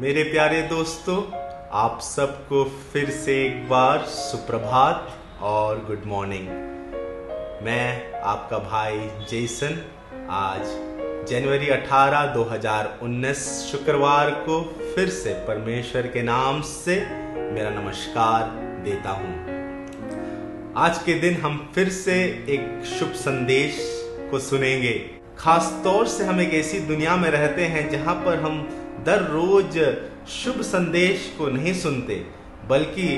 मेरे प्यारे दोस्तों, आप सबको फिर से एक बार सुप्रभात और गुड मॉर्निंग मैं आपका भाई जेसन आज जनवरी 18 2019 शुक्रवार को फिर से परमेश्वर के नाम से मेरा नमस्कार देता हूँ। आज के दिन हम फिर से एक शुभ संदेश को सुनेंगे। खास तौर से हम एक ऐसी दुनिया में रहते हैं जहाँ पर हम दर रोज शुभ संदेश को नहीं सुनते, बल्कि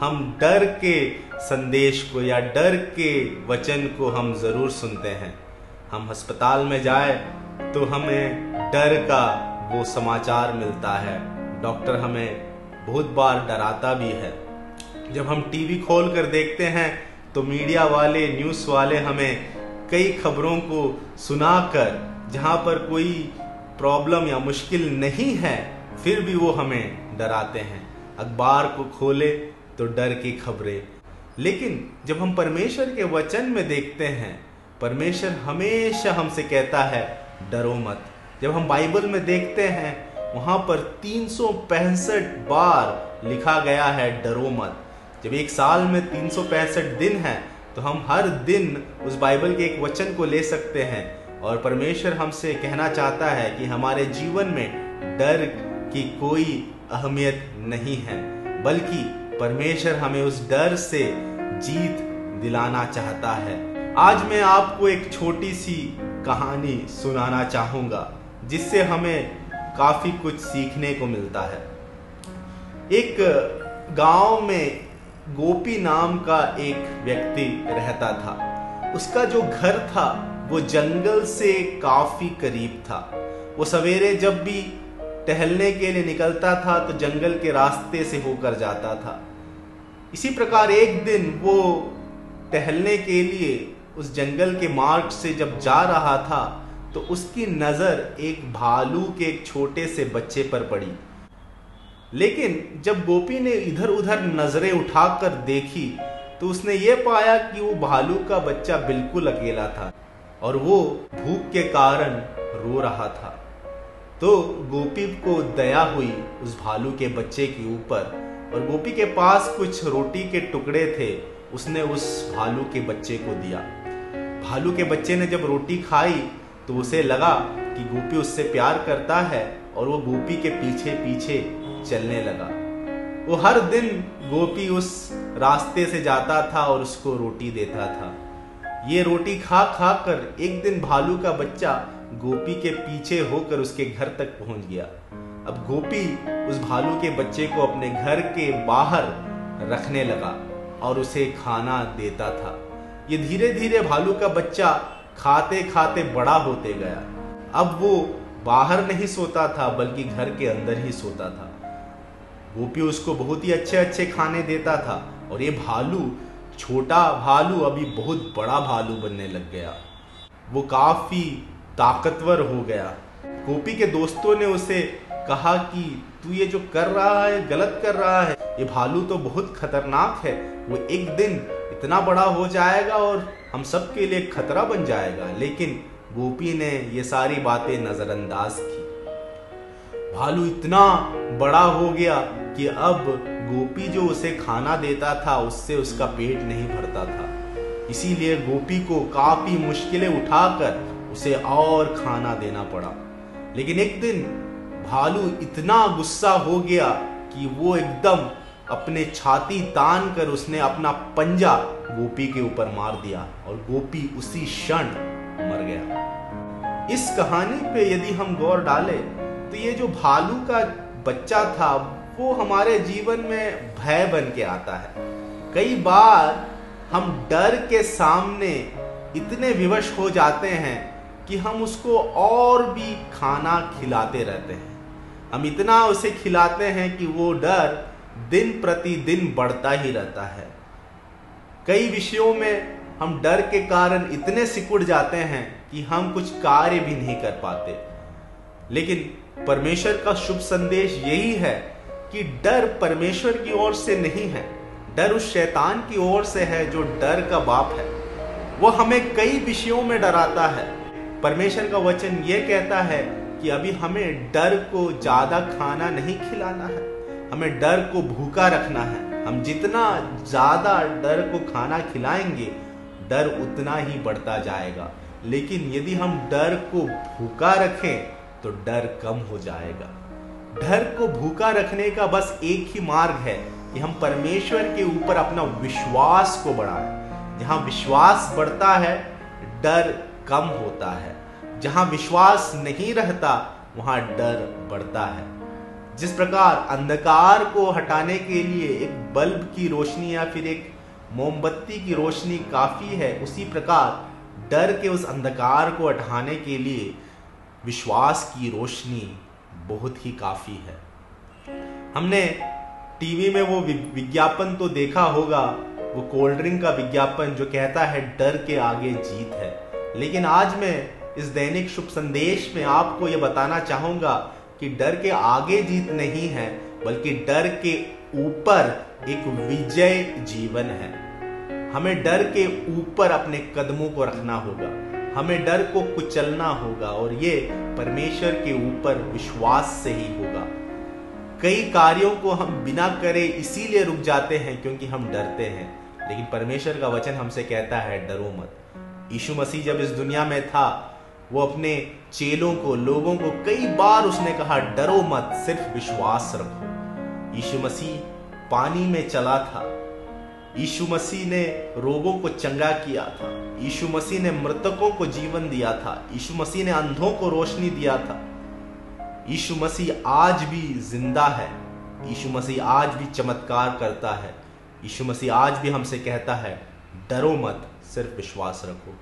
हम डर के संदेश को या डर के वचन को हम ज़रूर सुनते हैं। हम अस्पताल में जाए तो हमें डर का वो समाचार मिलता है। डॉक्टर हमें बहुत बार डराता भी है। जब हम टीवी खोल कर देखते हैं तो मीडिया वाले, न्यूज़ वाले हमें कई खबरों को सुनाकर, जहाँ पर कोई प्रॉब्लम या मुश्किल नहीं है, फिर भी वो हमें डराते हैं। अखबार को खोले तो डर की खबरें। लेकिन जब हम परमेश्वर के वचन में देखते हैं, परमेश्वर हमेशा हमसे कहता है, डरो मत। जब हम बाइबल में देखते हैं, वहाँ पर तीन सौ पैंसठ बार लिखा गया है, डरो मत। जब एक साल में तीन सौ पैंसठ दिन है तो हम हर दिन उस बाइबल के एक वचन को ले सकते हैं। और परमेश्वर हमसे कहना चाहता है कि हमारे जीवन में डर की कोई अहमियत नहीं है, बल्कि परमेश्वर हमें उस डर से जीत दिलाना चाहता है। आज मैं आपको एक छोटी सी कहानी सुनाना चाहूँगा, जिससे हमें काफ़ी कुछ सीखने को मिलता है। एक गाँव में गोपी नाम का एक व्यक्ति रहता था। उसका जो घर था वो जंगल से काफ़ी करीब था। वो सवेरे जब भी टहलने के लिए निकलता था तो जंगल के रास्ते से होकर जाता था। इसी प्रकार एक दिन वो टहलने के लिए उस जंगल के मार्ग से जब जा रहा था तो उसकी नज़र एक भालू के एक छोटे से बच्चे पर पड़ी। लेकिन जब गोपी ने इधर उधर नज़रें उठाकर देखी तो उसने ये पाया कि वो भालू का बच्चा बिल्कुल अकेला था। और वो भूख के कारण रो रहा था। तो गोपी को दया हुई उस भालू के बच्चे के ऊपर और गोपी के पास कुछ रोटी के टुकड़े थे, उसने उस भालू के बच्चे को दिया। भालू के बच्चे ने जब रोटी खाई तो उसे लगा कि गोपी उससे प्यार करता है और वो गोपी के पीछे पीछे चलने लगा। वो हर दिन गोपी उस रास्ते से जाता था और उसको रोटी देता था। ये रोटी खा खा कर एक दिन भालू का बच्चा गोपी के पीछे होकर उसके घर तक पहुँच गया। अब गोपी उस भालू के बच्चे को अपने घर के बाहर रखने लगा और उसे खाना देता था। ये धीरे धीरे भालू का बच्चा खाते खाते बड़ा होते गया। अब वो बाहर नहीं सोता था, बल्कि घर के अंदर ही सोता था। गोपी उसको बहुत ही अच्छे अच्छे खाने देता था और ये भालू छोटा भालू अभी बहुत बड़ा भालू बनने लग गया। वो काफ़ी ताकतवर हो गया। गोपी के दोस्तों ने उसे कहा कि तू ये जो कर रहा है, गलत कर रहा है, ये भालू तो बहुत खतरनाक है। वो एक दिन इतना बड़ा हो जाएगा और हम सबके लिए खतरा बन जाएगा। लेकिन गोपी ने ये सारी बातें नजरअंदाज की। भालू इतना बड़ा हो गया कि अब गोपी जो उसे खाना देता था, उससे उसका पेट नहीं भरता था। इसीलिए गोपी को काफ़ी मुश्किलें उठाकर उसे और खाना देना पड़ा। लेकिन एक दिन भालू इतना गुस्सा हो गया कि वो एकदम अपने छाती तान कर उसने अपना पंजा गोपी के ऊपर मार दिया और गोपी उसी क्षण मर गया। इस कहानी पे यदि हम गौर डालें तो ये जो भालू का बच्चा था वो हमारे जीवन में भय बन के आता है। कई बार हम डर के सामने इतने विवश हो जाते हैं कि हम उसको और भी खाना खिलाते रहते हैं। हम इतना उसे खिलाते हैं कि वो डर दिन प्रतिदिन बढ़ता ही रहता है। कई विषयों में हम डर के कारण इतने सिकुड़ जाते हैं कि हम कुछ कार्य भी नहीं कर पाते। लेकिन परमेश्वर का शुभ संदेश यही है कि डर परमेश्वर की ओर से नहीं है। डर उस शैतान की ओर से है जो डर का बाप है। वो हमें कई विषयों में डराता है। परमेश्वर का वचन ये कहता है कि अभी हमें डर को ज़्यादा खाना नहीं खिलाना है। हमें डर को भूखा रखना है। हम जितना ज़्यादा डर को खाना खिलाएँगे, डर उतना ही बढ़ता जाएगा। लेकिन यदि हम डर को भूखा रखें तो डर कम हो जाएगा। डर को भूखा रखने का बस एक ही मार्ग है कि हम परमेश्वर के ऊपर अपना विश्वास को बढ़ाएँ। जहाँ विश्वास बढ़ता है, डर कम होता है। जहाँ विश्वास नहीं रहता, वहाँ डर बढ़ता है। जिस प्रकार अंधकार को हटाने के लिए एक बल्ब की रोशनी या फिर एक मोमबत्ती की रोशनी काफ़ी है, उसी प्रकार डर के उस अंधकार को हटाने के लिए विश्वास की रोशनी बहुत ही काफ़ी है। हमने टीवी में वो विज्ञापन तो देखा होगा, वो कोल्ड ड्रिंक का विज्ञापन जो कहता है, डर के आगे जीत है। लेकिन आज मैं इस दैनिक शुभ संदेश में आपको यह बताना चाहूँगा कि डर के आगे जीत नहीं है, बल्कि डर के ऊपर एक विजय जीवन है। हमें डर के ऊपर अपने कदमों को रखना होगा। हमें डर को कुचलना होगा और ये परमेश्वर के ऊपर विश्वास से ही होगा। कई कार्यों को हम बिना करे इसीलिए रुक जाते हैं क्योंकि हम डरते हैं। लेकिन परमेश्वर का वचन हमसे कहता है, डरो मत। यीशु मसीह जब इस दुनिया में था, वो अपने चेलों को, लोगों को कई बार उसने कहा, डरो मत, सिर्फ़ विश्वास रखो। यीशु मसीह पानी में चला था। यीशु मसीह ने रोगों को चंगा किया था। यीशु मसीह ने मृतकों को जीवन दिया था। यीशु मसीह ने अंधों को रोशनी दिया था। यीशु मसीह आज भी ज़िंदा है। यीशु मसीह आज भी चमत्कार करता है। यीशु मसीह आज भी हमसे कहता है, डरो मत, सिर्फ़ विश्वास रखो।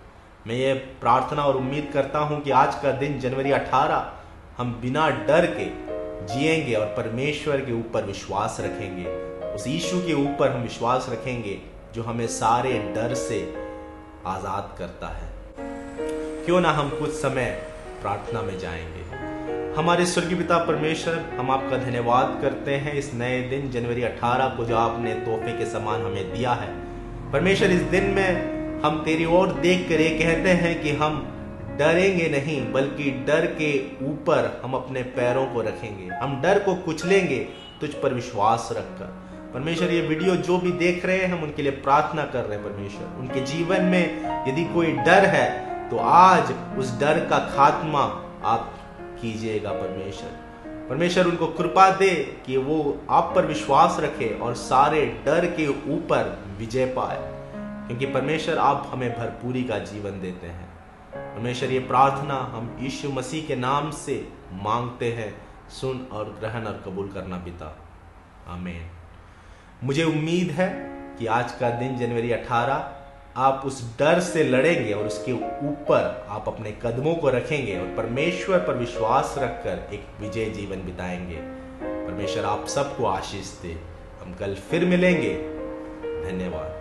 मैं ये प्रार्थना और उम्मीद करता हूँ कि आज का दिन जनवरी 18 हम बिना डर के जिएँगे और परमेश्वर के ऊपर विश्वास रखेंगे। उस यीशु के ऊपर हम विश्वास रखेंगे, जो हमें सारे डर से आज़ाद करता है। क्यों ना हम कुछ समय प्रार्थना में जाएँगे। हमारे स्वर्गीय पिता परमेश्वर, हम आपका धन्यवाद करते हैं इस नए दिन, जनवरी 18 को जो आपने तोहफे के समान हमें दिया है। परमेश्वर, इस दिन में हम तेरी ओर देख कर ये कहते हैं कि हम डरेंगे नहीं, बल्कि डर के ऊपर हम अपने पैरों को रखेंगे। हम डर को कुचलेंगे, तुझ पर विश्वास रखकर। परमेश्वर, ये वीडियो जो भी देख रहे हैं, हम उनके लिए प्रार्थना कर रहे हैं परमेश्वर। उनके जीवन में यदि कोई डर है तो आज उस डर का खात्मा आप कीजिएगा परमेश्वर। परमेश्वर, उनको कृपा दे कि वो आप पर विश्वास रखे और सारे डर के ऊपर विजय पाए। क्योंकि परमेश्वर, आप हमें भरपूरी का जीवन देते हैं। परमेश्वर, ये प्रार्थना हम यीशु मसीह के नाम से मांगते हैं। सुन और ग्रहण और कबूल करना पिता। आमेन। मुझे उम्मीद है कि आज का दिन जनवरी 18 आप उस डर से लड़ेंगे और उसके ऊपर आप अपने कदमों को रखेंगे और परमेश्वर पर विश्वास रखकर एक विजय जीवन बिताएँगे। परमेश्वर, आप सबको आशीष दे। हम कल फिर मिलेंगे। धन्यवाद।